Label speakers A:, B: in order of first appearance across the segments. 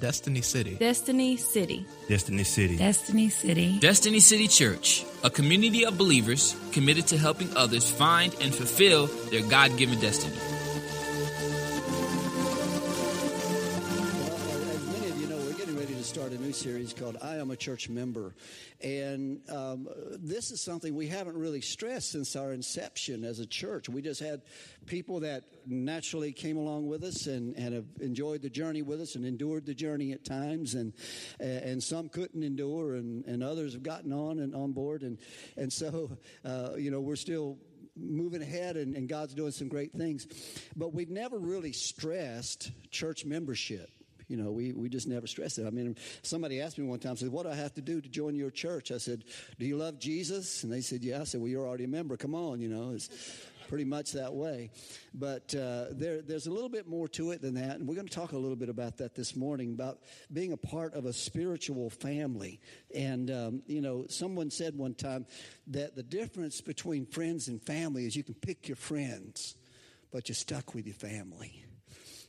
A: Destiny City.
B: Destiny City.
C: Destiny City.
D: Destiny City.
E: Destiny City Church, a community of believers committed to helping others find and fulfill their God given destiny.
F: Series called I Am a Church Member. And um, this is something we haven't really stressed since our inception as a church. We just had people that naturally came along with us and, and have enjoyed the journey with us and endured the journey at times. And, and some couldn't endure, and, and others have gotten on and on board. And, and so, uh, you know, we're still moving ahead and, and God's doing some great things. But we've never really stressed church membership. You know, we, we just never stress it. I mean, somebody asked me one time, said, What do I have to do to join your church? I said, Do you love Jesus? And they said, Yeah. I said, Well, you're already a member. Come on, you know. It's pretty much that way. But uh, there, there's a little bit more to it than that. And we're going to talk a little bit about that this morning about being a part of a spiritual family. And, um, you know, someone said one time that the difference between friends and family is you can pick your friends, but you're stuck with your family.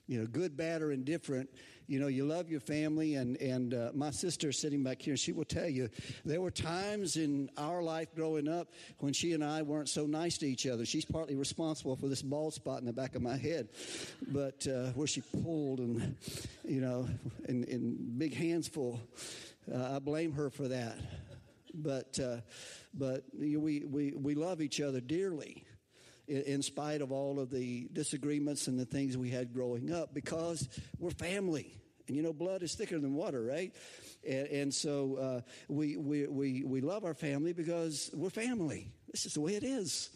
F: You know, good, bad, or indifferent you know, you love your family. And, and uh, my sister sitting back here, she will tell you there were times in our life growing up when she and I weren't so nice to each other. She's partly responsible for this bald spot in the back of my head, but uh, where she pulled and, you know, in, in big hands full. Uh, I blame her for that. But, uh, but we, we, we love each other dearly in spite of all of the disagreements and the things we had growing up because we're family. And you know, blood is thicker than water, right? And, and so uh, we, we, we, we love our family because we're family. This is the way it is.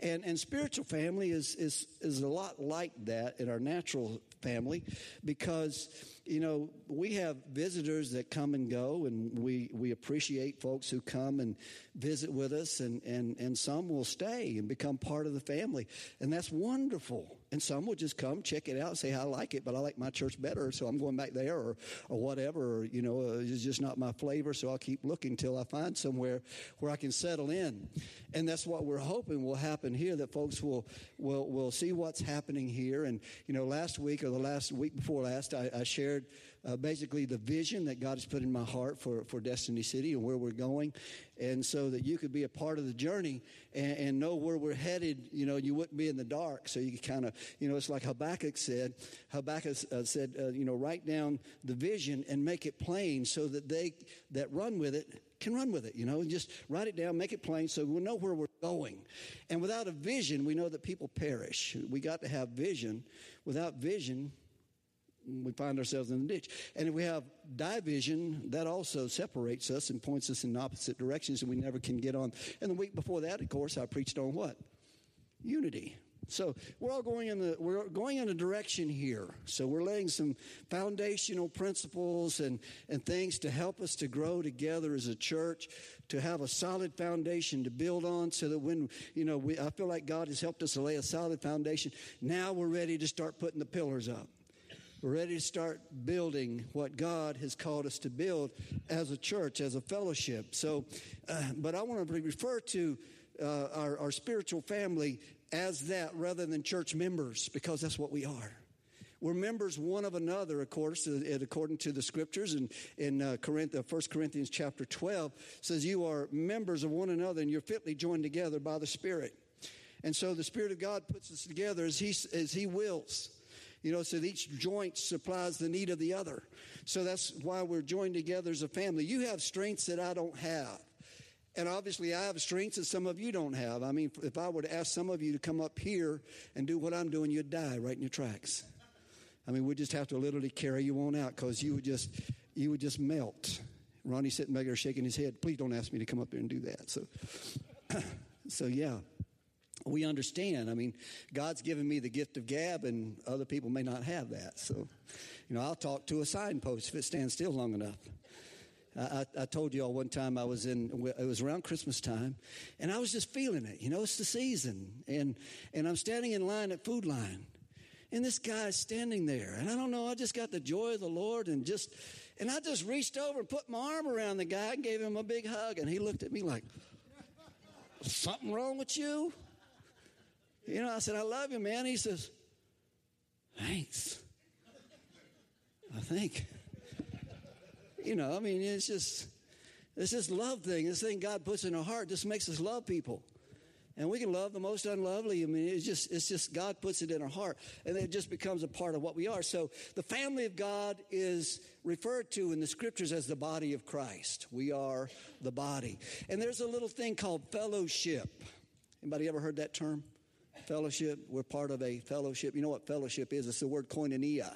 F: And, and spiritual family is, is, is a lot like that in our natural family because you know, we have visitors that come and go, and we, we appreciate folks who come and visit with us, and, and, and some will stay and become part of the family. And that's wonderful. And some will just come, check it out, and say, I like it, but I like my church better, so I'm going back there, or, or whatever. Or, you know, uh, it's just not my flavor, so I'll keep looking till I find somewhere where I can settle in. And that's what we're hoping will happen here, that folks will, will, will see what's happening here. And, you know, last week or the last week before last, I, I shared uh, basically the vision that God has put in my heart for, for Destiny City and where we're going. And so that you could be a part of the journey and, and know where we're headed, you know, you wouldn't be in the dark. So you could kind of, you know, it's like Habakkuk said. Habakkuk uh, said, uh, you know, write down the vision and make it plain so that they that run with it can run with it, you know, just write it down, make it plain so we know where we're going. And without a vision, we know that people perish. We got to have vision. Without vision, we find ourselves in the ditch. And if we have division, that also separates us and points us in opposite directions, and we never can get on. And the week before that, of course, I preached on what? Unity. So we're all going in the we're going in a direction here. So we're laying some foundational principles and and things to help us to grow together as a church, to have a solid foundation to build on, so that when you know we I feel like God has helped us to lay a solid foundation. Now we're ready to start putting the pillars up. We're ready to start building what God has called us to build as a church, as a fellowship. So, uh, but I want to refer to uh, our, our spiritual family as that rather than church members because that's what we are. We're members one of another, of course, according to the scriptures. And in uh, 1 Corinthians chapter 12 says, You are members of one another and you're fitly joined together by the Spirit. And so the Spirit of God puts us together as He, as he wills. You know, so each joint supplies the need of the other. So that's why we're joined together as a family. You have strengths that I don't have. And obviously, I have strengths that some of you don't have. I mean, if I were to ask some of you to come up here and do what I'm doing, you'd die right in your tracks. I mean, we'd just have to literally carry you on out because you would just you would just melt. Ronnie sitting back there shaking his head. Please don't ask me to come up there and do that. So, so yeah we understand. I mean, God's given me the gift of gab, and other people may not have that. So, you know, I'll talk to a signpost if it stands still long enough. I, I, told you all one time I was in, it was around Christmas time, and I was just feeling it. You know, it's the season, and, and I'm standing in line at Food Lion, and this guy's standing there, and I don't know, I just got the joy of the Lord, and just, and I just reached over and put my arm around the guy and gave him a big hug, and he looked at me like, something wrong with you? You know, I said, I love you, man. He says, Thanks. I think. You know, I mean, it's just, it's this love thing. This thing God puts in our heart just makes us love people. And we can love the most unlovely. I mean, it's just, it's just God puts it in our heart. And it just becomes a part of what we are. So the family of God is referred to in the scriptures as the body of Christ. We are the body. And there's a little thing called fellowship. Anybody ever heard that term? Fellowship. We're part of a fellowship. You know what fellowship is? It's the word koinonia.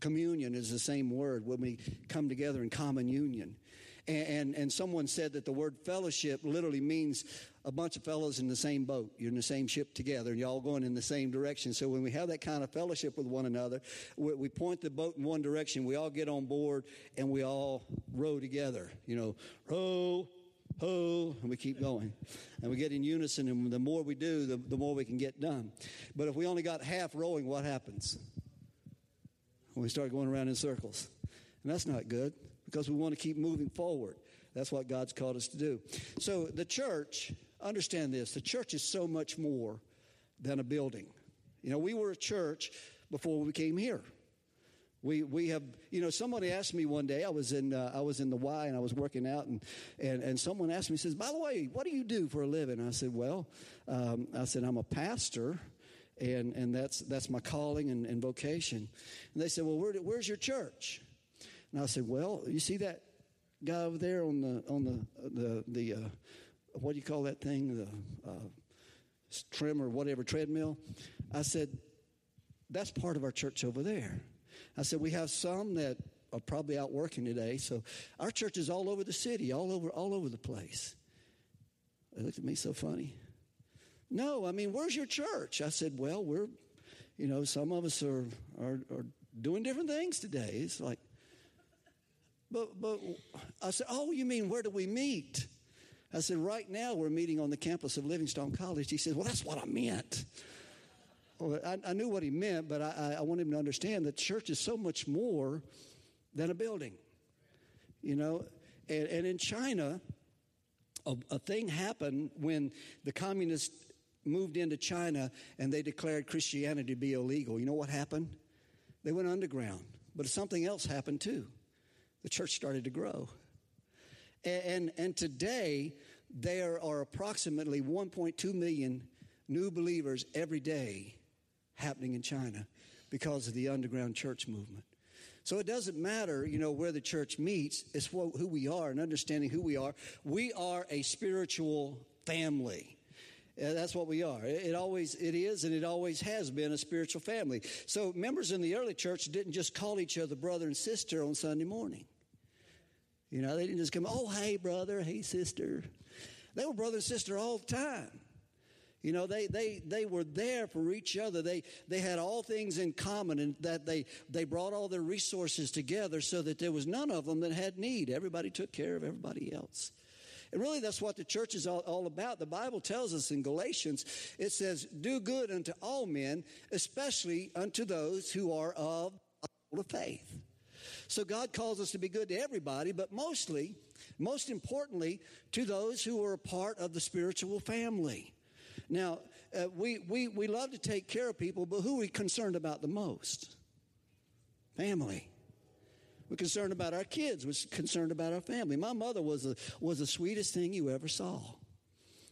F: Communion is the same word when we come together in common union. And, and, and, someone said that the word fellowship literally means a bunch of fellows in the same boat. You're in the same ship together and you're all going in the same direction. So when we have that kind of fellowship with one another, we, we point the boat in one direction, we all get on board and we all row together. You know, row, ho, and we keep going. And we get in unison, and the more we do, the, the more we can get done. But if we only got half rowing, what happens? We start going around in circles. And that's not good because we want to keep moving forward. That's what God's called us to do. So the church, understand this the church is so much more than a building. You know, we were a church before we came here. We, we have, you know, somebody asked me one day, I was in, uh, I was in the Y and I was working out and, and, and someone asked me, says, by the way, what do you do for a living? I said, well, um, I said, I'm a pastor and, and that's, that's my calling and, and vocation. And they said, well, where, where's your church? And I said, well, you see that guy over there on the, on the, the, the uh, what do you call that thing? The uh, trim or whatever, treadmill. I said, that's part of our church over there. I said, we have some that are probably out working today. So our church is all over the city, all over, all over the place. They looked at me so funny. No, I mean, where's your church? I said, well, we're, you know, some of us are, are, are doing different things today. It's like, but, but I said, oh, you mean where do we meet? I said, right now we're meeting on the campus of Livingstone College. He said, well, that's what I meant. I, I, knew what he meant, but I, I want him to understand that church is so much more than a building. You know, and, and in China, a, a thing happened when the communists moved into China and they declared Christianity to be illegal. You know what happened? They went underground. But something else happened too. The church started to grow. And, and, and today, there are approximately 1.2 million new believers every day happening in China because of the underground church movement. So it doesn't matter, you know, where the church meets, it's who we are and understanding who we are. We are a spiritual family. That's what we are. It always it is, and it always has been a spiritual family. So members in the early church didn't just call each other brother and sister on Sunday morning. You know, they didn't just come, oh hey brother, hey sister. They were brother and sister all the time. You know, they, they, they were there for each other. They, they had all things in common and that they, they brought all their resources together so that there was none of them that had need. Everybody took care of everybody else. And really, that's what the church is all, all, about. The Bible tells us in Galatians, it says, Do good unto all men, especially unto those who are of faith. So God calls us to be good to everybody, but mostly, most importantly, to those who are a part of the spiritual family. Now, uh, we, we, we love to take care of people, but who are we concerned about the most? Family. We're concerned about our kids. We're concerned about our family. My mother was, a, was the sweetest thing you ever saw.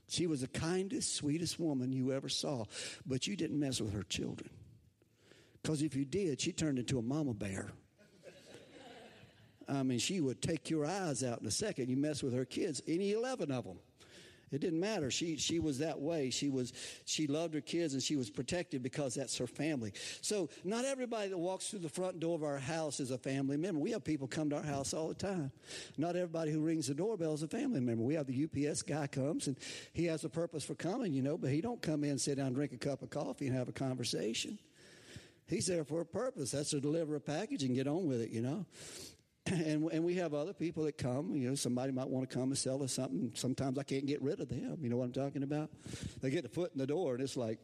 F: She was the kindest, sweetest woman you ever saw, but you didn't mess with her children. Because if you did, she turned into a mama bear. I mean, she would take your eyes out in a second. You mess with her kids, any 11 of them. It didn't matter. She, she was that way. She was, she loved her kids and she was protected because that's her family. So not everybody that walks through the front door of our house is a family member. We have people come to our house all the time. Not everybody who rings the doorbell is a family member. We have the UPS guy comes and he has a purpose for coming, you know, but he don't come in, sit down, drink a cup of coffee and have a conversation. He's there for a purpose. That's to deliver a package and get on with it, you know. and, and we have other people that come. You know, somebody might want to come and sell us something. Sometimes I can't get rid of them. You know what I'm talking about? They get a foot in the door, and it's like,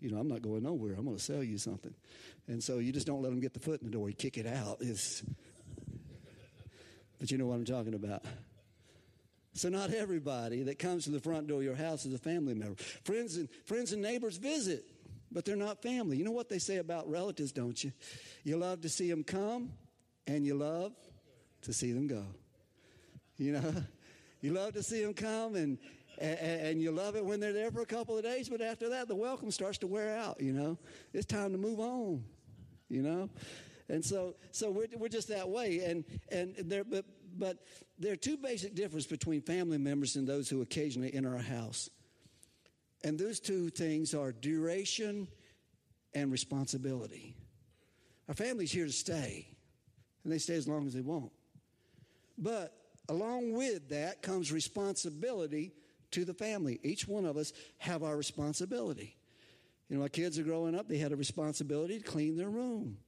F: you know, I'm not going nowhere. I'm going to sell you something. And so you just don't let them get the foot in the door. You kick it out. But you know what I'm talking about. So not everybody that comes to the front door of your house is a family member. Friends and friends and neighbors visit, but they're not family. You know what they say about relatives, don't you? You love to see them come, and you love to see them go. You know, you love to see them come and, and, and you love it when they're there for a couple of days, but after that, the welcome starts to wear out, you know. It's time to move on, you know. And so, so we're, we're just that way. And, and there, but, but there are two basic differences between family members and those who occasionally enter our house. And those two things are duration and responsibility. Our family's here to stay, and they stay as long as they want. But along with that comes responsibility to the family. Each one of us have our responsibility. You know, my kids are growing up, they had a responsibility to clean their room.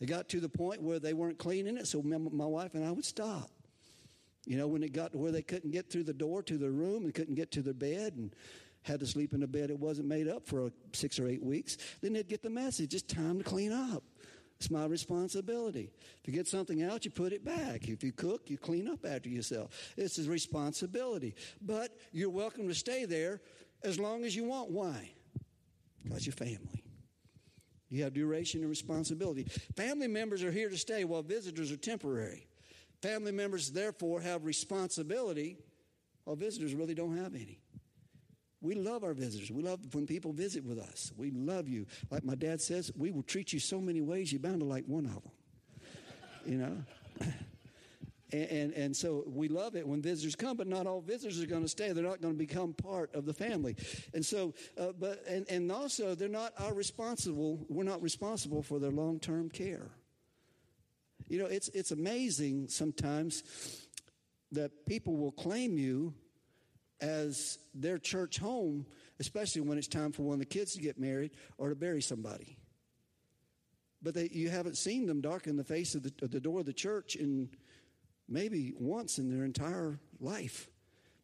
F: They got to the point where they weren't cleaning it, so my wife and I would stop. You know, when it got to where they couldn't get through the door to their room and couldn't get to their bed and had to sleep in a bed it wasn't made up for six or eight weeks, then they'd get the message it's time to clean up. It's my responsibility. If you get something out, you put it back. If you cook, you clean up after yourself. It's a responsibility. But you're welcome to stay there as long as you want. Why? Because you're family. You have duration and responsibility. Family members are here to stay while visitors are temporary. Family members, therefore, have responsibility while visitors really don't have any. We love our visitors. We love when people visit with us. We love you. Like my dad says, we will treat you so many ways, you're bound to like one of them. You know? And, and, and, so we love it when visitors come, but not all visitors are going to stay. They're not going to become part of the family. And so, uh, but, and, and also they're not our responsible, we're not responsible for their long-term care. You know, it's, it's amazing sometimes that people will claim you as their church home, especially when it's time for one of the kids to get married or to bury somebody. But they, you haven't seen them darken the face of the, of the door of the church in maybe once in their entire life.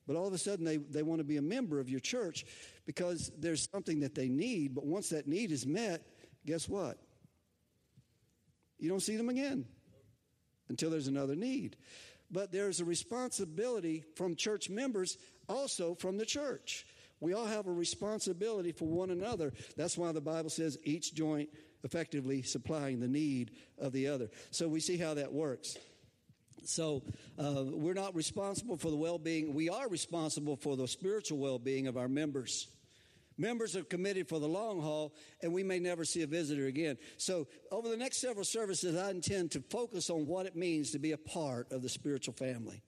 F: But all of a sudden, they, they want to be a member of your church because there's something that they need. But once that need is met, guess what? You don't see them again until there's another need. But there's a responsibility from church members also from the church. We all have a responsibility for one another. That's why the Bible says each joint effectively supplying the need of the other. So we see how that works. So uh, we're not responsible for the well being, we are responsible for the spiritual well being of our members. Members are committed for the long haul, and we may never see a visitor again. So, over the next several services, I intend to focus on what it means to be a part of the spiritual family.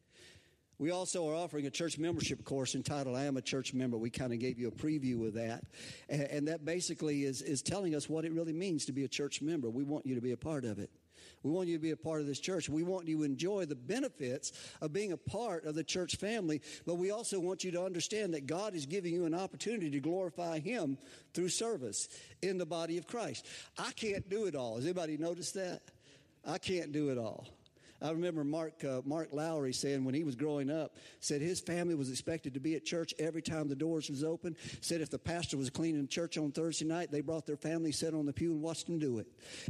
F: We also are offering a church membership course entitled I Am a Church Member. We kind of gave you a preview of that. And, and, that basically is, is telling us what it really means to be a church member. We want you to be a part of it. We want you to be a part of this church. We want you to enjoy the benefits of being a part of the church family, but we also want you to understand that God is giving you an opportunity to glorify Him through service in the body of Christ. I can't do it all. Has anybody noticed that? I can't do it all. I remember Mark, uh, Mark Lowry saying when he was growing up, said his family was expected to be at church every time the doors was open. Said if the pastor was cleaning church on Thursday night, they brought their family, sat on the pew, and watched him do it.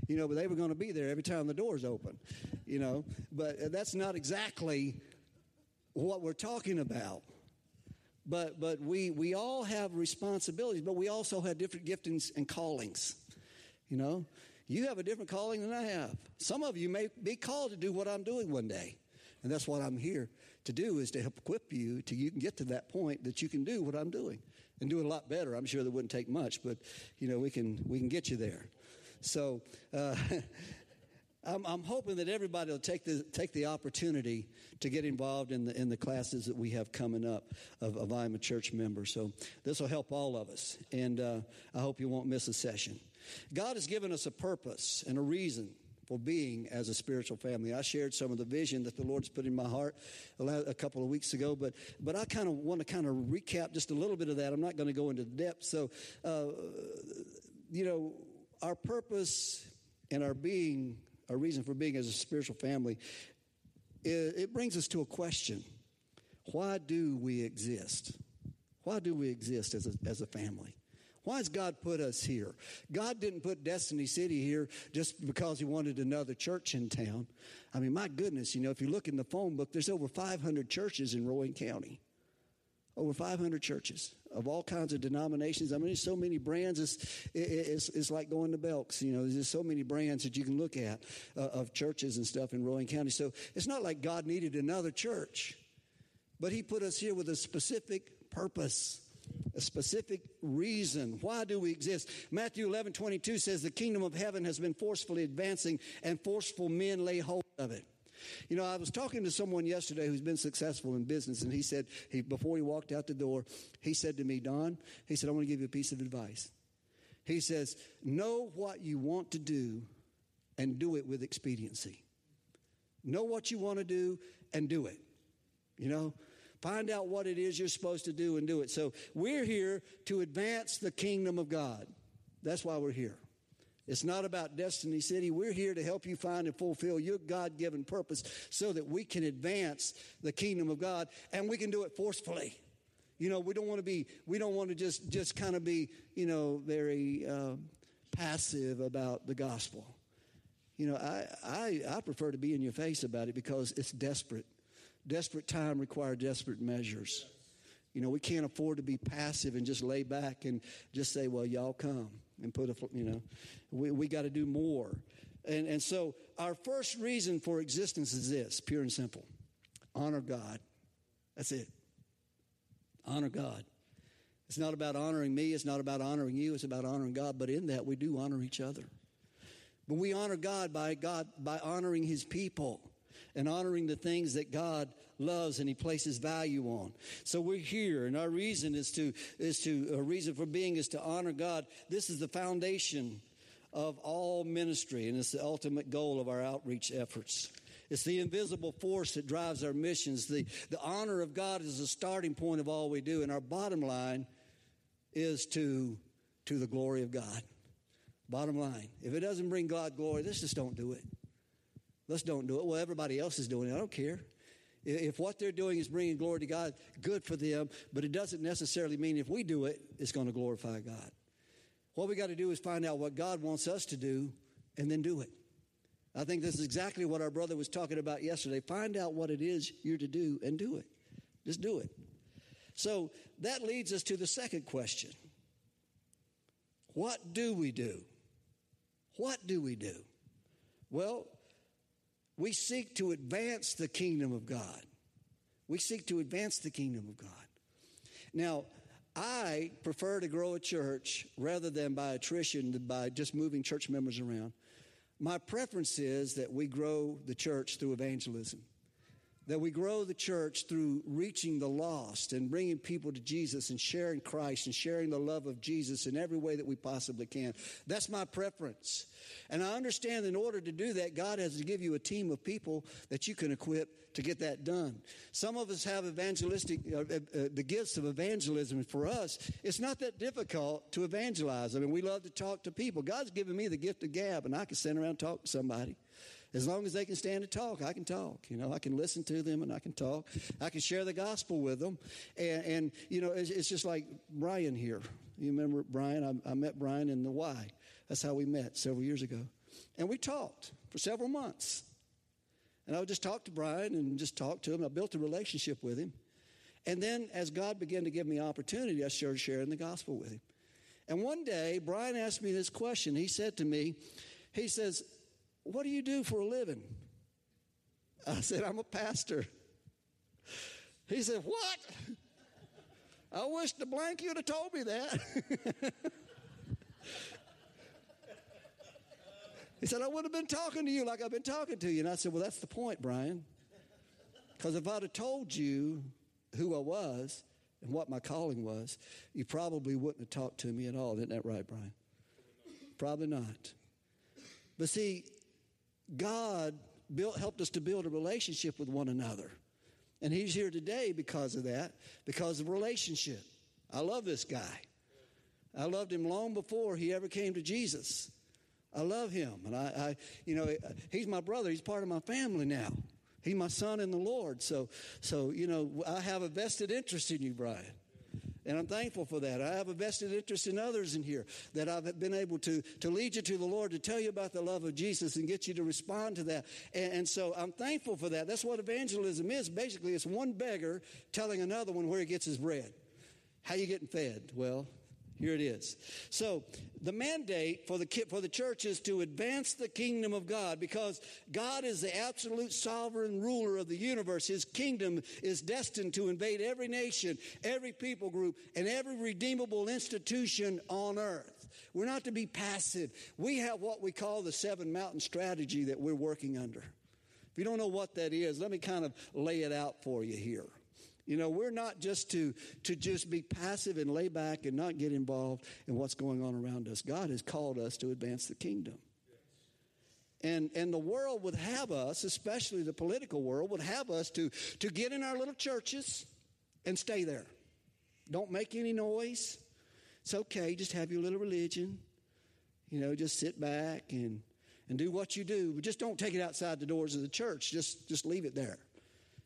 F: You know, but they were going to be there every time the doors open. You know, but that's not exactly what we're talking about but but we we all have responsibilities but we also have different giftings and callings you know you have a different calling than I have. Some of you may be called to do what I'm doing one day. And that's what I'm here to do is to help equip you to you can get to that point that you can do what I'm doing and do it a lot better. I'm sure that wouldn't take much, but you know, we can we can get you there. So uh, I'm, I'm, hoping that everybody will take the take the opportunity to get involved in the in the classes that we have coming up of, of I'm a church member. So this will help all of us, and uh, I hope you won't miss a session. God has given us a purpose and a reason for being as a spiritual family. I shared some of the vision that the Lord's put in my heart a couple of weeks ago, but but I kind of want to kind of recap just a little bit of that. I'm not going to go into depth. So, uh, you know, our purpose and our being, our reason for being as a spiritual family, it, it brings us to a question: Why do we exist? Why do we exist as a, as a family? Why has God put us here? God didn't put Destiny City here just because He wanted another church in town. I mean, my goodness, you know, if you look in the phone book, there's over 500 churches in Rowan County. Over 500 churches of all kinds of denominations. I mean, there's so many brands. It's, it's, it's like going to Belk's. You know, there's so many brands that you can look at uh, of churches and stuff in Rowan County. So it's not like God needed another church, but He put us here with a specific purpose a specific reason. Why do we exist? Matthew 11, 22 says, The kingdom of heaven has been forcefully advancing, and forceful men lay hold of it. You know, I was talking to someone yesterday who's been successful in business, and he said, he, before he walked out the door, he said to me, Don, he said, I want to give you a piece of advice. He says, Know what you want to do and do it with expediency. Know what you want to do and do it. You know, find out what it is you're supposed to do and do it. So we're here to advance the kingdom of God. That's why we're here. It's not about Destiny City. We're here to help you find and fulfill your God given purpose so that we can advance the kingdom of God and we can do it forcefully. You know, we don't want to be, we don't want to just, just kind of be, you know, very uh, passive about the gospel. You know, I, I, I prefer to be in your face about it because it's desperate. Desperate time requires desperate measures. You know, we can't afford to be passive and just lay back and just say, well, y'all come and put a, you know, we, we got to do more. And, and so our first reason for existence is this pure and simple honor God. That's it. Honor God. It's not about honoring me, it's not about honoring you, it's about honoring God, but in that we do honor each other. But we honor God by God by honoring his people and honoring the things that God loves and he places value on. So we're here and our reason is to is to a reason for being is to honor God. This is the foundation of all ministry and it's the ultimate goal of our outreach efforts. It's the invisible force that drives our missions. The, the honor of God is the starting point of all we do, and our bottom line is to, to the glory of God. Bottom line. If it doesn't bring God glory, let's just don't do it. Let's don't do it. Well, everybody else is doing it. I don't care. If what they're doing is bringing glory to God, good for them, but it doesn't necessarily mean if we do it, it's going to glorify God. What we got to do is find out what God wants us to do and then do it. I think this is exactly what our brother was talking about yesterday. Find out what it is you're to do and do it. Just do it. So that leads us to the second question What do we do? What do we do? Well, we seek to advance the kingdom of God. We seek to advance the kingdom of God. Now, I prefer to grow a church rather than by attrition, by just moving church members around. My preference is that we grow the church through evangelism that we grow the church through reaching the lost and bringing people to Jesus and sharing Christ and sharing the love of Jesus in every way that we possibly can. That's my preference. And I understand in order to do that, God has to give you a team of people that you can equip to get that done. Some of us have evangelistic, uh, uh, uh the gifts of evangelism. For us, it's not that difficult to evangelize. I mean, we love to talk to people. God's given me the gift of gab, and I can sit around and talk to somebody. As long as they can stand and talk, I can talk. You know, I can listen to them and I can talk. I can share the gospel with them. And, and you know, it's, it's, just like Brian here. You remember Brian? I, I met Brian in the Y. That's how we met several years ago. And we talked for several months. And I would just talk to Brian and just talk to him. I built a relationship with him. And then as God began to give me opportunity, I started sharing the gospel with him. And one day, Brian asked me this question. He said to me, he says, what do you do for a living? I said, I'm a pastor. He said, What? I wish the blank you'd have told me that. he said, I wouldn't have been talking to you like I've been talking to you. And I said, Well, that's the point, Brian. Because if I'd have told you who I was and what my calling was, you probably wouldn't have talked to me at all. Isn't that right, Brian? Probably not. But see, God built, helped us to build a relationship with one another. And he's here today because of that, because of relationship. I love this guy. I loved him long before he ever came to Jesus. I love him. And I, I, you know, he's my brother. He's part of my family now. He's my son in the Lord. So, so, you know, I have a vested interest in you, Brian. And I'm thankful for that. I have a vested interest in others in here that I've been able to, to lead you to the Lord, to tell you about the love of Jesus and get you to respond to that. And, and so I'm thankful for that. That's what evangelism is. Basically, it's one beggar telling another one where he gets his bread. How you getting fed? Well, here it is. So the mandate for the for the church is to advance the kingdom of God because God is the absolute sovereign ruler of the universe. His kingdom is destined to invade every nation, every people group, and every redeemable institution on earth. We're not to be passive. We have what we call the seven mountain strategy that we're working under. If you don't know what that is, let me kind of lay it out for you here. You know, we're not just to, to just be passive and lay back and not get involved in what's going on around us. God has called us to advance the kingdom. And, and the world would have us, especially the political world, would have us to, to get in our little churches and stay there. Don't make any noise. It's okay, just have your little religion. You know, just sit back and, and do what you do. But just don't take it outside the doors of the church. Just, just leave it there.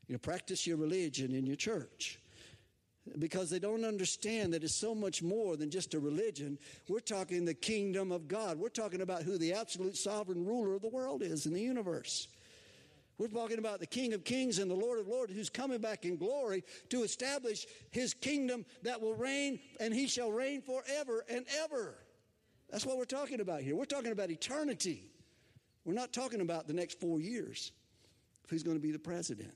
F: You know, practice your religion in your church. Because they don't understand that it's so much more than just a religion. We're talking the kingdom of God. We're talking about who the absolute sovereign ruler of the world is in the universe. We're talking about the King of Kings and the Lord of Lords who's coming back in glory to establish his kingdom that will reign and he shall reign forever and ever. That's what we're talking about here. We're talking about eternity. We're not talking about the next four years, who's going to be the president.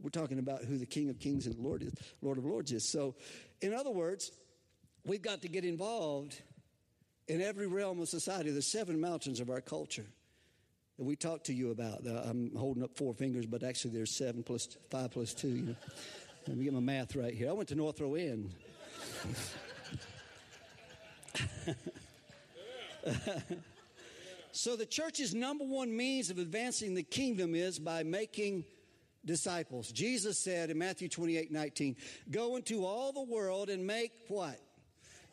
F: We're talking about who the King of Kings and Lord is, Lord of Lords is. So, in other words, we've got to get involved in every realm of society, the seven mountains of our culture that we talked to you about. I'm holding up four fingers, but actually there's seven plus five plus two. You know. Let me get my math right here. I went to North Rowan. so the church's number one means of advancing the kingdom is by making disciples. Jesus said in Matthew 28 19, Go into all the world and make what?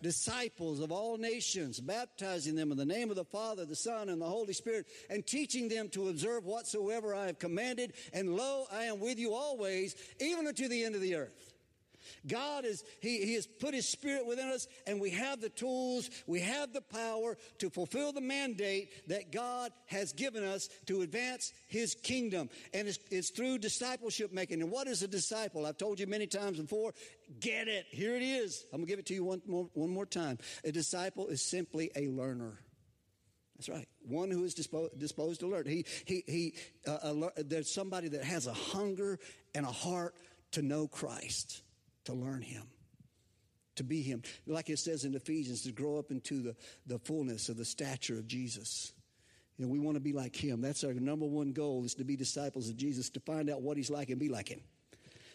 F: Disciples of all nations, baptizing them in the name of the Father, the Son, and the Holy Spirit, and teaching them to observe whatsoever I have commanded. And lo, I am with you always, even unto the end of the earth. God is, he, he has put His Spirit within us, and we have the tools, we have the power to fulfill the mandate that God has given us to advance His kingdom. And it's, it's through discipleship making. And what is a disciple? I've told you many times before. Get it. Here it is. I'm going to give it to you one more, one more time. A disciple is simply a learner. That's right. One who is disposed, disposed to learn. He, he, he, uh, there's somebody that has a hunger and a heart to know Christ to learn Him, to be Him. Like it says in Ephesians, to grow up into the, the fullness of the stature of Jesus. You know, we want to be like Him. That's our number one goal is to be disciples of Jesus, to find out what He's like and be like Him.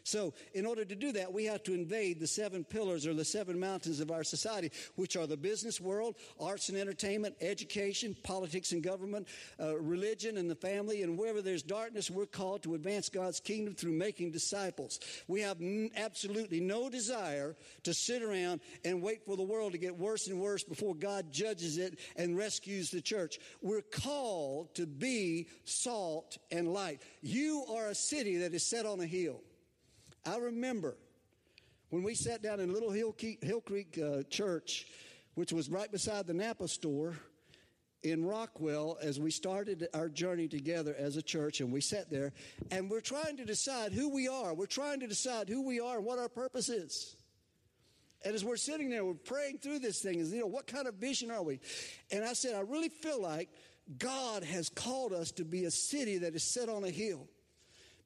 F: So, in order to do that, we have to invade the seven pillars or the seven mountains of our society, which are the business world, arts and entertainment, education, politics and government, uh, religion and the family. And wherever there's darkness, we're called to advance God's kingdom through making disciples. We have n- absolutely no desire to sit around and wait for the world to get worse and worse before God judges it and rescues the church. We're called to be salt and light. You are a city that is set on a hill. I remember when we sat down in Little Hill, Hill Creek uh, Church, which was right beside the Napa store in Rockwell, as we started our journey together as a church, and we sat there, and we're trying to decide who we are. We're trying to decide who we are and what our purpose is. And as we're sitting there, we're praying through this thing, is you know, what kind of vision are we? And I said, I really feel like God has called us to be a city that is set on a hill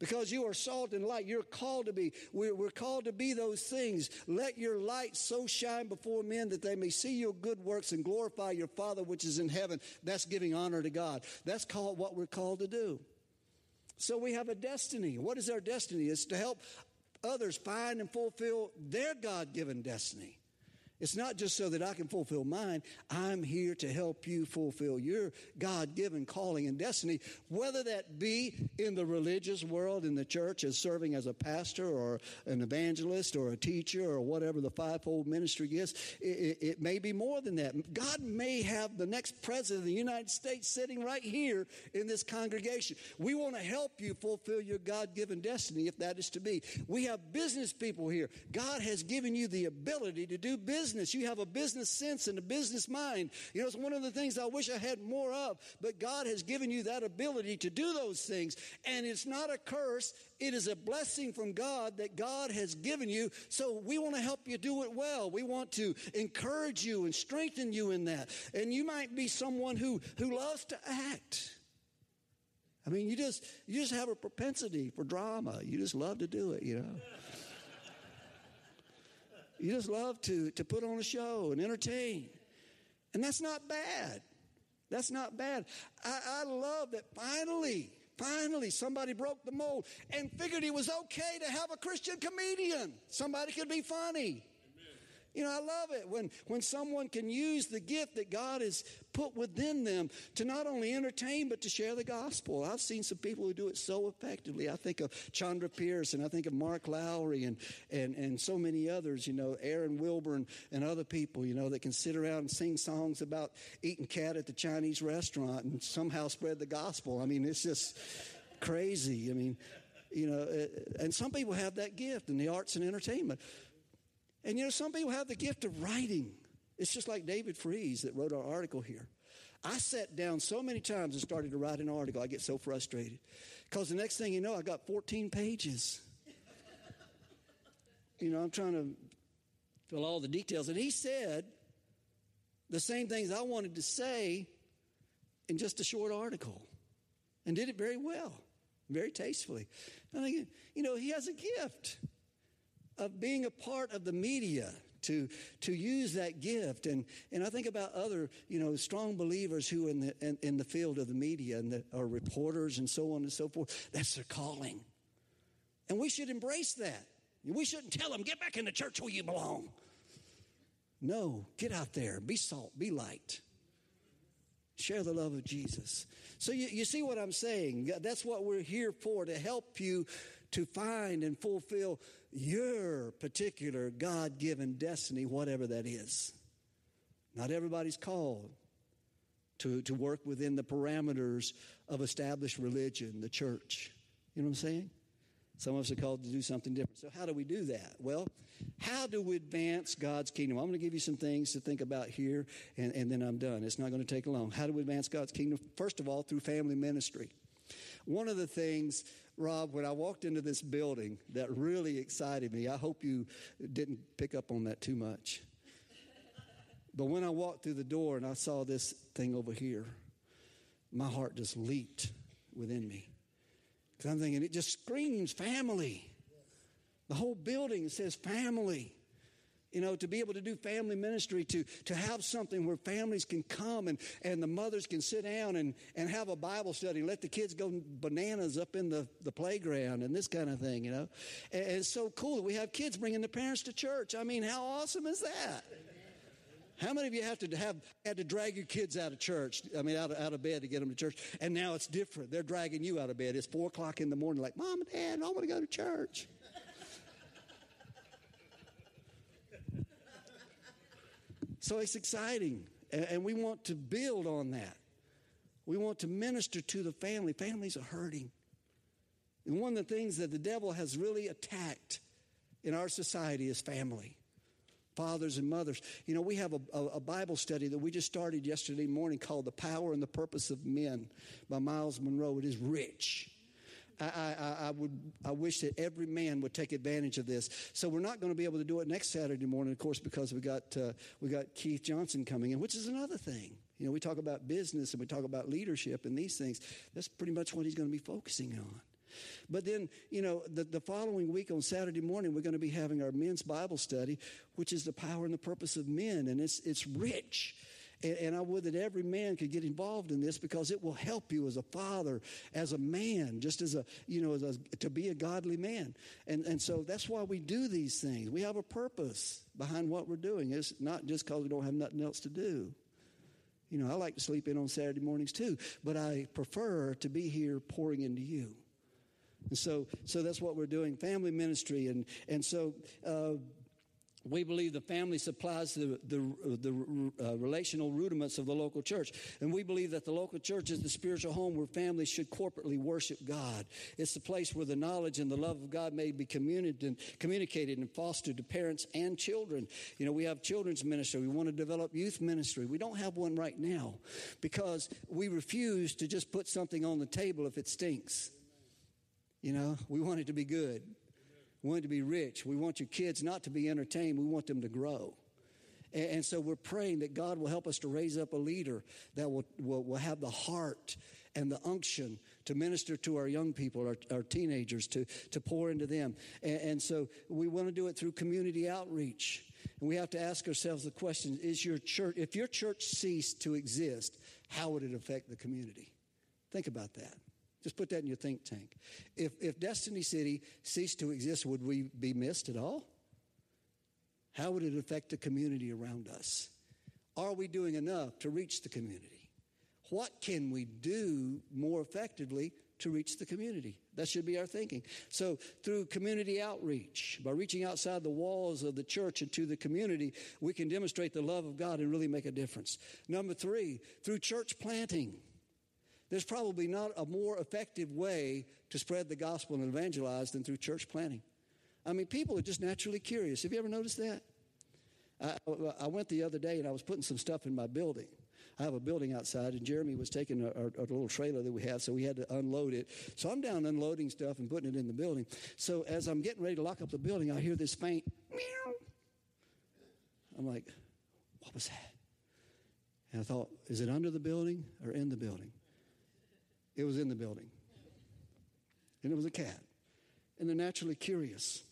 F: because you are salt and light. You're called to be. We're, we're, called to be those things. Let your light so shine before men that they may see your good works and glorify your Father which is in heaven. That's giving honor to God. That's called what we're called to do. So we have a destiny. What is our destiny? It's to help others find and fulfill their God given destiny. It's not just so that I can fulfill mine. I'm here to help you fulfill your God given calling and destiny, whether that be in the religious world, in the church, as serving as a pastor or an evangelist or a teacher or whatever the fivefold ministry is. It, it, may be more than that. God may have the next president of the United States sitting right here in this congregation. We want to help you fulfill your God given destiny if that is to be. We have business people here. God has given you the ability to do business business. You have a business sense and a business mind. You know, it's one of the things I wish I had more of, but God has given you that ability to do those things. And it's not a curse, it is a blessing from God that God has given you. So we want to help you do it well. We want to encourage you and strengthen you in that. And you might be someone who, who loves to act. I mean, you just you just have a propensity for drama. You just love to do it, you know. You just love to, to put on a show and entertain. And that's not bad. That's not bad. I, I love that finally, finally somebody broke the mold and figured it was okay to have a Christian comedian. Somebody could be funny. You know, I love it when, when someone can use the gift that God has put within them to not only entertain, but to share the gospel. I've seen some people who do it so effectively. I think of Chonda Pierce and I think of Mark Lowry and, and, and so many others, you know, Aaron Wilburn and other people, you know, that can sit around and sing songs about eating cat at the Chinese restaurant and somehow spread the gospel. I mean, it's just crazy. I mean, you know, uh, and some people have that gift in the arts and entertainment. And you know, some people have the gift of writing. It's just like David Fries that wrote our article here. I sat down so many times and started to write an article. I get so frustrated. Because the next thing you know, I got 14 pages. you know, I'm trying to fill all the details. And he said the same things I wanted to say in just a short article and did it very well, very tastefully. And I think, you know, he has a gift of being a part of the media to to use that gift. And and I think about other you know strong believers who in the in, in the field of the media and the, are reporters and so on and so forth. That's their calling. And we should embrace that. We shouldn't tell them get back in the church where you belong. No get out there. Be salt be light. Share the love of Jesus. So you, you see what I'm saying? That's what we're here for to help you to find and fulfill your particular God given destiny, whatever that is. Not everybody's called to, to work within the parameters of established religion, the church. You know what I'm saying? Some of us are called to do something different. So, how do we do that? Well, how do we advance God's kingdom? I'm going to give you some things to think about here, and, and then I'm done. It's not going to take long. How do we advance God's kingdom? First of all, through family ministry. One of the things Rob, when I walked into this building, that really excited me. I hope you didn't pick up on that too much. But when I walked through the door and I saw this thing over here, my heart just leaped within me. Because I'm thinking, it just screams family. The whole building says family you know, to be able to do family ministry, to, to have something where families can come and, and the mothers can sit down and, and have a Bible study, let the kids go bananas up in the, the playground and this kind of thing, you know. And, and it's so cool that we have kids bringing their parents to church. I mean, how awesome is that? How many of you have to have had to drag your kids out of church? I mean, out of, out of bed to get them to church. And now it's different. They're dragging you out of bed. It's four o'clock in the morning, like, Mom and Dad, I want to go to church. So it's exciting, and we want to build on that. We want to minister to the family. Families are hurting. And one of the things that the devil has really attacked in our society is family. Fathers and mothers. You know, we have a, a, a, Bible study that we just started yesterday morning called The Power and the Purpose of Men by Myles Munroe. It is rich. I, I, I, would, I wish that every man would take advantage of this. So we're not going to be able to do it next Saturday morning, of course, because we got uh, we got Keith Johnson coming in, which is another thing. You know, we talk about business and we talk about leadership and these things. That's pretty much what he's going to be focusing on. But then, you know, the, the following week on Saturday morning, we're going to be having our men's Bible study, which is the power and the purpose of men, and it's it's rich. And, and I would that every man could get involved in this because it will help you as a father, as a man, just as a, you know, as a, to be a godly man. And, and so that's why we do these things. We have a purpose behind what we're doing. It's not just because we don't have nothing else to do. You know, I like to sleep in on Saturday mornings too, but I prefer to be here pouring into you. And so, so that's what we're doing, family ministry. And, and so, uh, we believe the family supplies the, the, the uh, relational rudiments of the local church. And we believe that the local church is the spiritual home where families should corporately worship God. It's the place where the knowledge and the love of God may be communicated and fostered to parents and children. You know, we have children's ministry. We want to develop youth ministry. We don't have one right now because we refuse to just put something on the table if it stinks. You know, we want it to be good. We want to be rich. We want your kids not to be entertained. We want them to grow. And, so we're praying that God will help us to raise up a leader that will, will, will have the heart and the unction to minister to our young people, our, our teenagers, to, to pour into them. And, and so we want to do it through community outreach. And we have to ask ourselves the question is your church, if your church ceased to exist, how would it affect the community? Think about that. Just put that in your think tank. If, if Destiny City ceased to exist, would we be missed at all? How would it affect the community around us? Are we doing enough to reach the community? What can we do more effectively to reach the community? That should be our thinking. So, through community outreach, by reaching outside the walls of the church and to the community, we can demonstrate the love of God and really make a difference. Number three, through church planting. There's probably not a more effective way to spread the gospel and evangelize than through church planting. I mean, people are just naturally curious. Have you ever noticed that? I, I went the other day and I was putting some stuff in my building. I have a building outside, and Jeremy was taking a, little trailer that we have, so we had to unload it. So I'm down unloading stuff and putting it in the building. So as I'm getting ready to lock up the building, I hear this faint meow. I'm like, what was that? And I thought, is it under the building or in the building? It was in the building. And it was a cat. And they're naturally curious.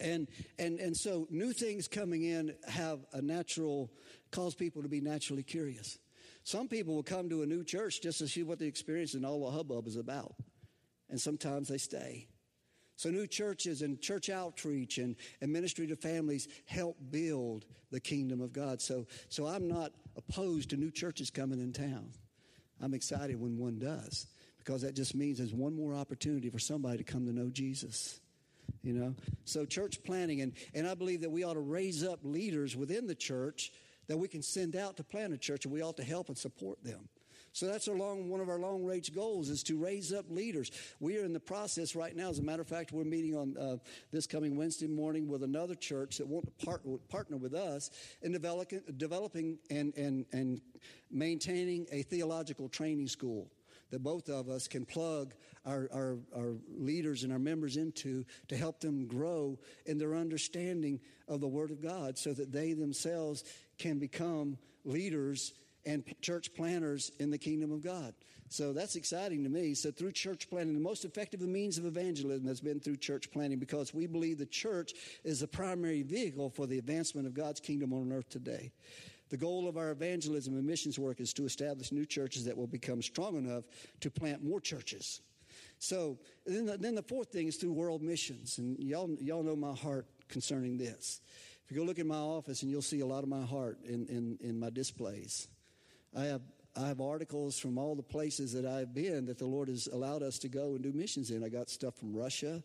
F: And, and, and so new things coming in have a natural, cause people to be naturally curious. Some people will come to a new church just to see what the experience and all the hubbub is about. And sometimes they stay. So, new churches and church outreach and, and ministry to families help build the kingdom of God. So, so, I'm not opposed to new churches coming in town. I'm excited when one does because that just means there's one more opportunity for somebody to come to know Jesus. You know? So church planting and, and I believe that we ought to raise up leaders within the church that we can send out to plant a church and we ought to help and support them. So that's our long, one of our long range goals is to raise up leaders. We are in the process right now. As a matter of fact, we're meeting on uh, this coming Wednesday morning with another church that want to part, partner with us in developing, developing and, and, and maintaining a theological training school that both of us can plug our, our, our, leaders and our members into to help them grow in their understanding of the Word of God so that they themselves can become leaders and church planters in the kingdom of God. So that's exciting to me. So through church planting, the most effective means of evangelism has been through church planting because we believe the church is the primary vehicle for the advancement of God's kingdom on earth today. The goal of our evangelism and missions work is to establish new churches that will become strong enough to plant more churches. So then the, then the fourth thing is through world missions. And y'all, y'all know my heart concerning this. If you go look in my office and you'll see a lot of my heart in, in, in my displays. I have I have articles from all the places that I've been that the Lord has allowed us to go and do missions in. I got stuff from Russia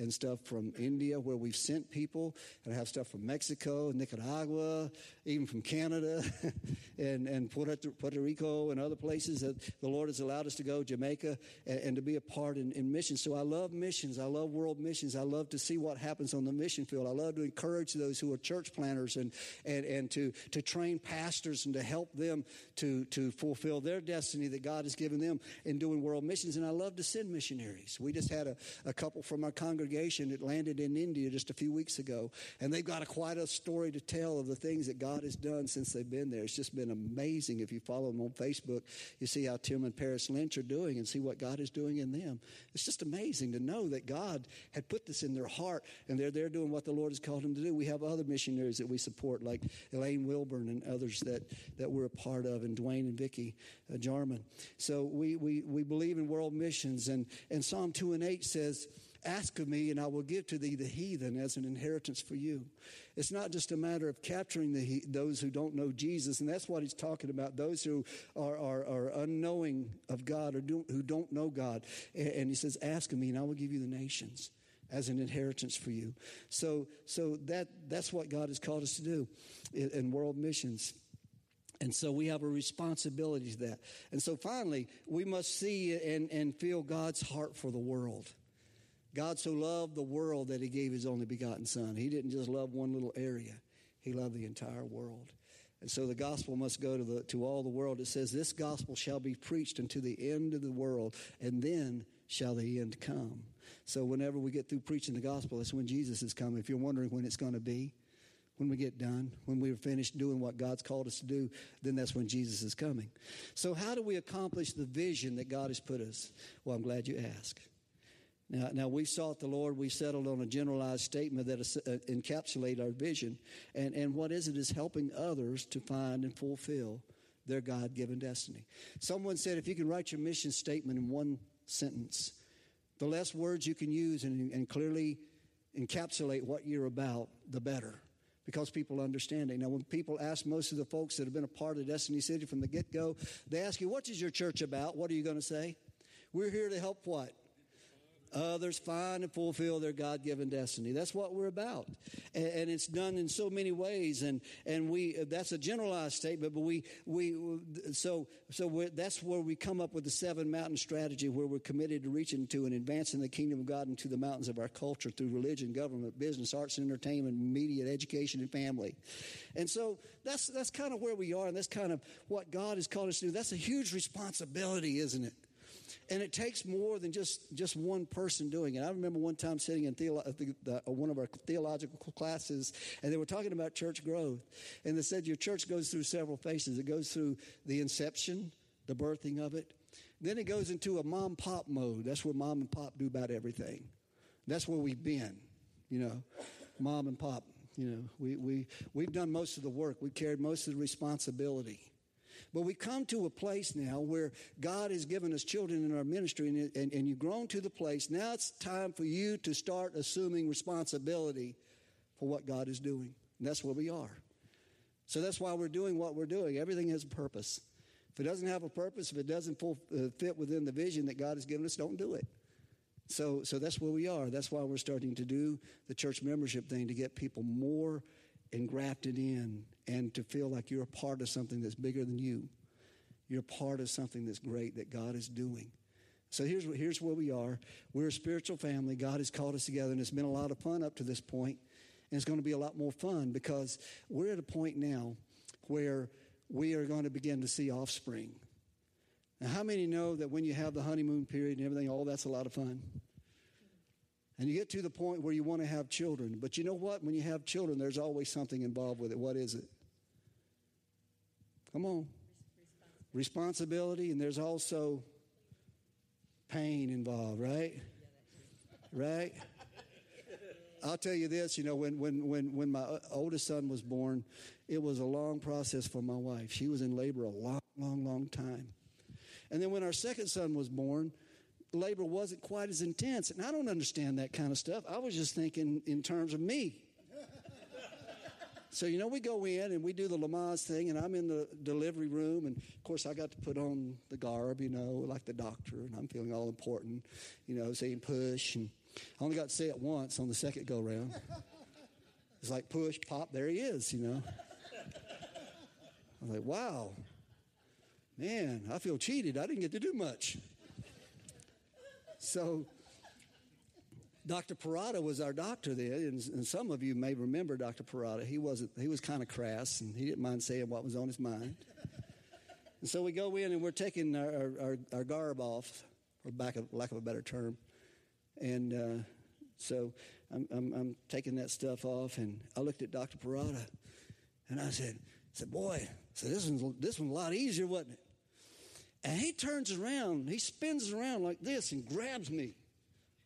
F: and stuff from India where we've sent people, and I have stuff from Mexico, Nicaragua, even from Canada, and, and Puerto, Puerto Rico and other places that the Lord has allowed us to go, Jamaica, and, and to be a part in, in missions. So I love missions. I love world missions. I love to see what happens on the mission field. I love to encourage those who are church planters and, and, and to, to train pastors and to help them to, to fulfill their destiny that God has given them in doing world missions. And I love to send missionaries. We just had a, a couple from our congregation congregation that landed in India just a few weeks ago, and they've got a, quite a story to tell of the things that God has done since they've been there. It's just been amazing. If you follow them on Facebook, you see how Tim and Paris Lynch are doing and see what God is doing in them. It's just amazing to know that God had put this in their heart, and they're there doing what the Lord has called them to do. We have other missionaries that we support, like Elaine Wilburn and others that, that we're a part of, and Dwayne and Vicki uh, Jarman. So we, we, we believe in world missions, and, and Psalm 2 and 8 says, Ask of me, and I will give to thee the heathen as an inheritance for you. It's not just a matter of capturing the, those who don't know Jesus, and that's what he's talking about those who are, are, are unknowing of God or do, who don't know God. And, and he says, Ask of me, and I will give you the nations as an inheritance for you. So, so that, that's what God has called us to do in, in world missions. And so we have a responsibility to that. And so finally, we must see and, and feel God's heart for the world. God so loved the world that he gave his only begotten Son. He didn't just love one little area, he loved the entire world. And so the gospel must go to, the, to all the world. It says, This gospel shall be preached unto the end of the world, and then shall the end come. So whenever we get through preaching the gospel, that's when Jesus is coming. If you're wondering when it's going to be, when we get done, when we're finished doing what God's called us to do, then that's when Jesus is coming. So, how do we accomplish the vision that God has put us? Well, I'm glad you asked. Now, now we sought the Lord. We settled on a generalized statement that uh, encapsulate our vision, and and what is it is helping others to find and fulfill their God-given destiny. Someone said, if you can write your mission statement in one sentence, the less words you can use and, and clearly encapsulate what you're about, the better because people understand it. Now, when people ask most of the folks that have been a part of Destiny City from the get go, they ask you, What is your church about? What are you going to say? We're here to help what? Others find and fulfill their God-given destiny. That's what we're about, and, and, it's done in so many ways. And and we that's a generalized statement, but we we so so that's where we come up with the seven mountain strategy, where we're committed to reaching to and advancing the kingdom of God into the mountains of our culture through religion, government, business, arts and entertainment, media, education, and family. And so that's that's kind of where we are, and that's kind of what God has called us to do. That's a huge responsibility, isn't it? And it takes more than just, just one person doing it. I remember one time sitting in theolo- the, the, uh, one of our theological classes, and they were talking about church growth. And they said your church goes through several phases. It goes through the inception, the birthing of it. Then it goes into a mom pop mode. That's where mom and pop do about everything. That's where we've been, you know, mom and pop. You know, we, we, we've done most of the work. We've carried most of the responsibility. But we come to a place now where God has given us children in our ministry, and, and, and you've grown to the place. Now it's time for you to start assuming responsibility for what God is doing. And that's where we are. So that's why we're doing what we're doing. Everything has a purpose. If it doesn't have a purpose, if it doesn't uh, fit within the vision that God has given us, don't do it. So, so that's where we are. That's why we're starting to do the church membership thing to get people more engrafted in and to feel like you're a part of something that's bigger than you. You're part of something that's great that God is doing. So here's, here's where we are. We're a spiritual family. God has called us together, and it's been a lot of fun up to this point, And it's going to be a lot more fun because we're at a point now where we are going to begin to see offspring. Now, how many know that when you have the honeymoon period and everything, all that's a lot of fun? And you get to the point where you want to have children. But you know what? When you have children, there's always something involved with it. What is it? Come on. Responsibility, and there's also pain involved, right? Right? I'll tell you this, you know, when, when, when, when my uh, oldest son was born, it was a long process for my wife. She was in labor a long, long, long time. And then when our second son was born, labor wasn't quite as intense. And I don't understand that kind of stuff. I was just thinking in terms of me. So, you know, we go in and we do the Lamaze thing, and I'm in the delivery room, and of course, I got to put on the garb, you know, like the doctor, and I'm feeling all important, you know, saying push. And I only got to say it once on the second go round. It's like push, pop, there he is, you know. I was like, wow, man, I feel cheated. I didn't get to do much. So, Dr. Parada was our doctor then, and, and, some of you may remember Dr. Parada. He wasn't. He was kind of crass, and he didn't mind saying what was on his mind. and so we go in, and we're taking our, our, our garb off, or back of, lack of a better term, and uh, So I'm, I'm, I'm taking that stuff off, and I looked at Dr. Parada, and I said, I said, boy, so this one's, this one's a lot easier, wasn't it? And he turns around, he spins around like this and grabs me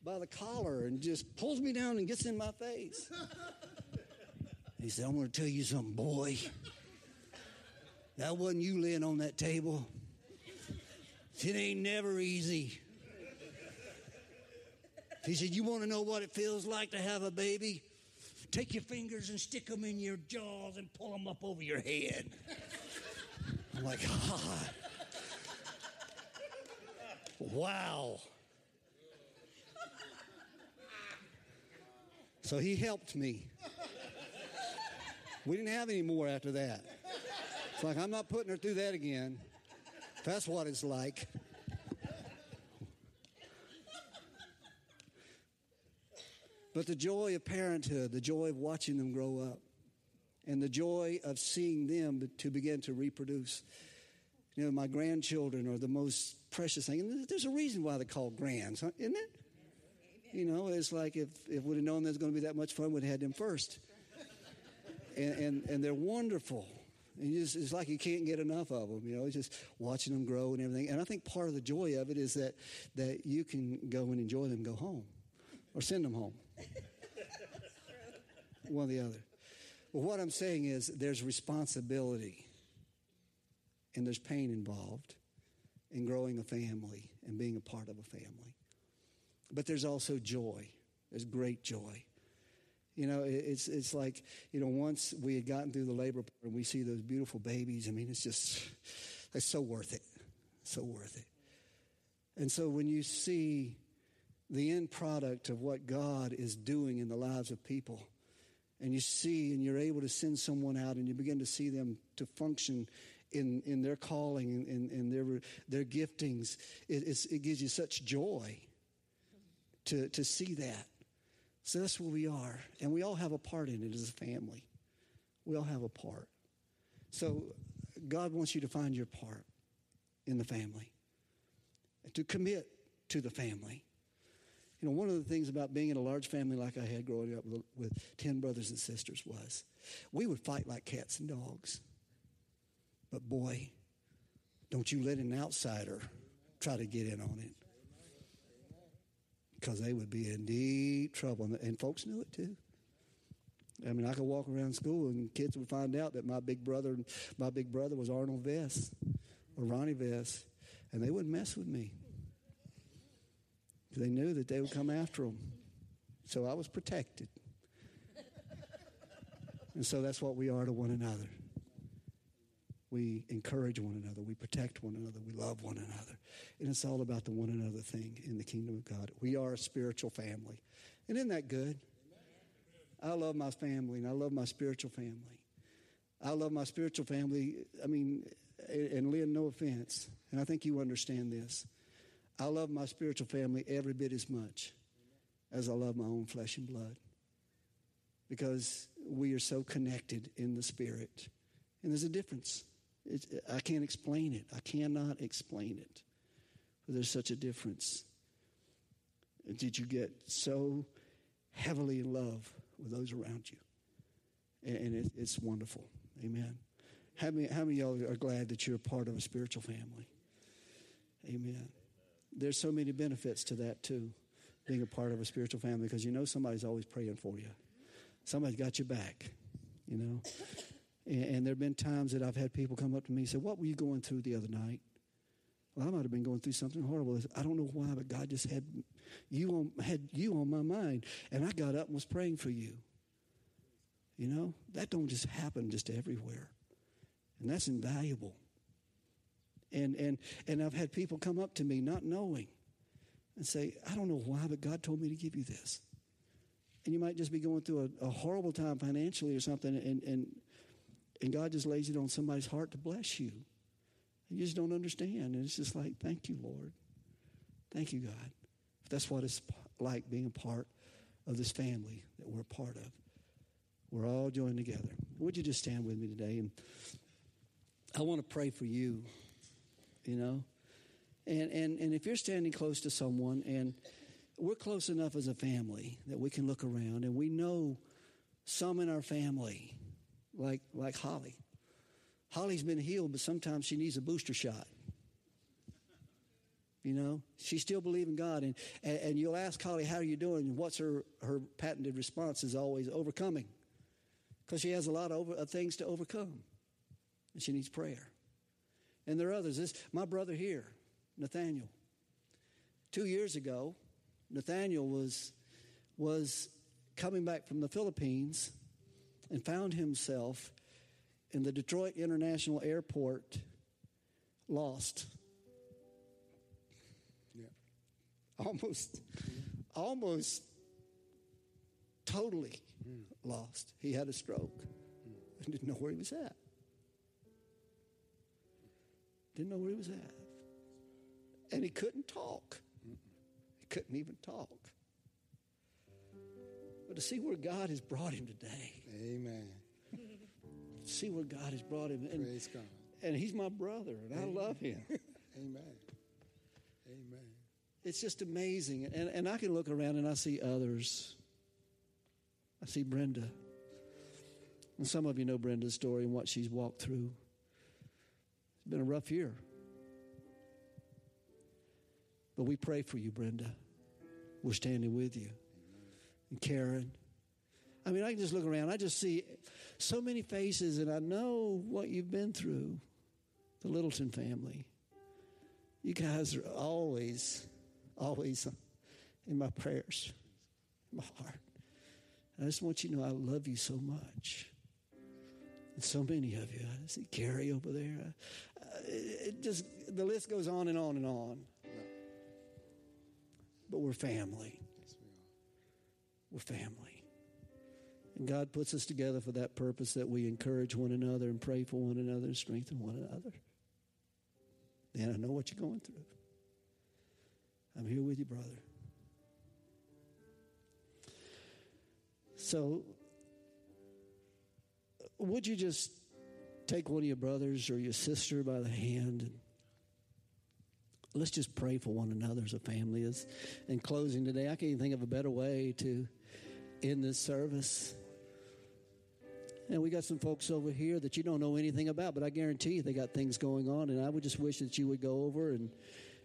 F: by the collar and just pulls me down and gets in my face. he said, I'm going to tell you something, boy. That wasn't you laying on that table. It ain't never easy. He said, You want to know what it feels like to have a baby? Take your fingers and stick them in your jaws and pull them up over your head. I'm like, ah. Wow. So he helped me. We didn't have any more after that. It's like, I'm not putting her through that again. That's what it's like. But the joy of parenthood, the joy of watching them grow up, and the joy of seeing them to begin to reproduce. You know, my grandchildren are the most precious thing. And there's a reason why they're called grands, huh? isn't it? You know, it's like if, if we'd have known there's going to be that much fun, we'd have had them first. And, and, and they're wonderful. And just, it's like you can't get enough of them, you know, it's just watching them grow and everything. And I think part of the joy of it is that, that you can go and enjoy them, go home, or send them home. One or the other. Well, what I'm saying is there's responsibility and there's pain involved in growing a family and being a part of a family. But there's also joy. There's great joy. You know, it's it's like you know once we had gotten through the labor part and we see those beautiful babies. I mean, it's just it's so worth it, so worth it. And so when you see the end product of what God is doing in the lives of people, and you see and you're able to send someone out and you begin to see them to function in, in their calling and in, in, their, their giftings, it, it gives you such joy to, to see that. So that's where we are. And we all have a part in it as a family. We all have a part. So God wants you to find your part in the family, to commit to the family. You know, one of the things about being in a large family like I had growing up with, with 10 brothers and sisters was we would fight like cats and dogs. But boy, don't you let an outsider try to get in on it. Because they would be in deep trouble. And folks knew it too. I mean, I could walk around school and kids would find out that my big brother, my big brother was Arnold Vess or Ronnie Vess, and they wouldn't mess with me. They knew that they would come after them. So I was protected. and so that's what we are to one another we encourage one another, we protect one another, we love one another. And it's all about the one another thing in the kingdom of God. We are a spiritual family. And isn't that good? I love my family and I love my spiritual family. I love my spiritual family. I mean, and Lynn, no offense, and I think you understand this. I love my spiritual family every bit as much as I love my own flesh and blood because we are so connected in the spirit. And there's a difference. It's, I can't explain it. I cannot explain it. But there's such a difference. Did you get so heavily in love with those around you? And it, it's wonderful. Amen. How many, how many of y'all are glad that you're a part of a spiritual family? Amen. There's so many benefits to that, too, being a part of a spiritual family, because you know somebody's always praying for you. Somebody's got your back, you know. And, and there have been times that I've had people come up to me and say, What were you going through the other night? Well, I might have been going through something horrible. I don't know why, but God just had you on, had you on my mind. And I got up and was praying for you. You know, that don't just happen just everywhere. And that's invaluable. And, and, and I've had people come up to me not knowing and say, I don't know why, but God told me to give you this. And you might just be going through a, a horrible time financially or something, and, and and God just lays it on somebody's heart to bless you. You just don't understand. And it's just like, thank you, Lord. Thank you, God. That's what it's like being a part of this family that we're a part of. We're all joined together. Would you just stand with me today? And I want to pray for you, you know. And, and, and if you're standing close to someone and we're close enough as a family that we can look around and we know some in our family, like, like Holly. Holly's been healed, but sometimes she needs a booster shot. You know, she still believes in God. And, and, and, you'll ask Holly, how are you doing? And what's her, her patented response is always overcoming. Because she has a lot of, over, things to overcome. And she needs prayer. And there are others. This, my brother here, Nathaniel. Two years ago, Nathaniel was, was coming back from the Philippines and found himself in the Detroit International Airport lost almost, almost totally mm. lost. He had a stroke and didn't know where he was at. Didn't know where he was at. And he couldn't talk. He couldn't even talk. But to see where God has brought him today.
A: Amen.
F: See where God has brought him.
A: And, Praise God.
F: And he's my brother, and Amen. I love him.
A: Amen. Amen.
F: It's just amazing. And, and I can look around and I see others. I see Brenda. And some of you know Brenda's story and what she's walked through. It's been a rough year. But we pray for you, Brenda. We're standing with you. And Karen. I mean, I can just look around. I just see so many faces, and I know what you've been through. The Littleton family. You guys are always always in my prayers, in my heart. I just want you to know I love you so much. And so many of you. I see Gary over there. It just the list goes on and on and on. But we're family. We're family. And God puts us together for that purpose that we encourage one another and pray for one another and strengthen one another. And I know what you're going through. I'm here with you, brother. So, would you just take one of your brothers or your sister by the hand and let's just pray for one another as a family. As in closing today, I can't even think of a better way to end this service. And we got some folks over here that you don't know anything about, but I guarantee you they got things going on. And I would just wish that you would go over and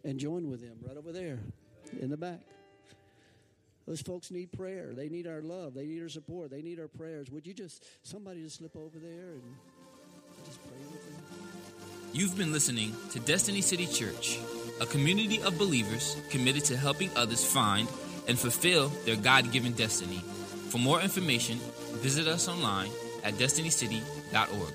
F: and join with them right over there in the back. Those folks need prayer. They need our love. They need our support. They need our prayers. Would you just, somebody just slip over there and just pray with?
E: You've been listening to Destiny City Church, a community of believers committed to helping others find and fulfill their God given destiny. For more information, visit us online at destinycity.org.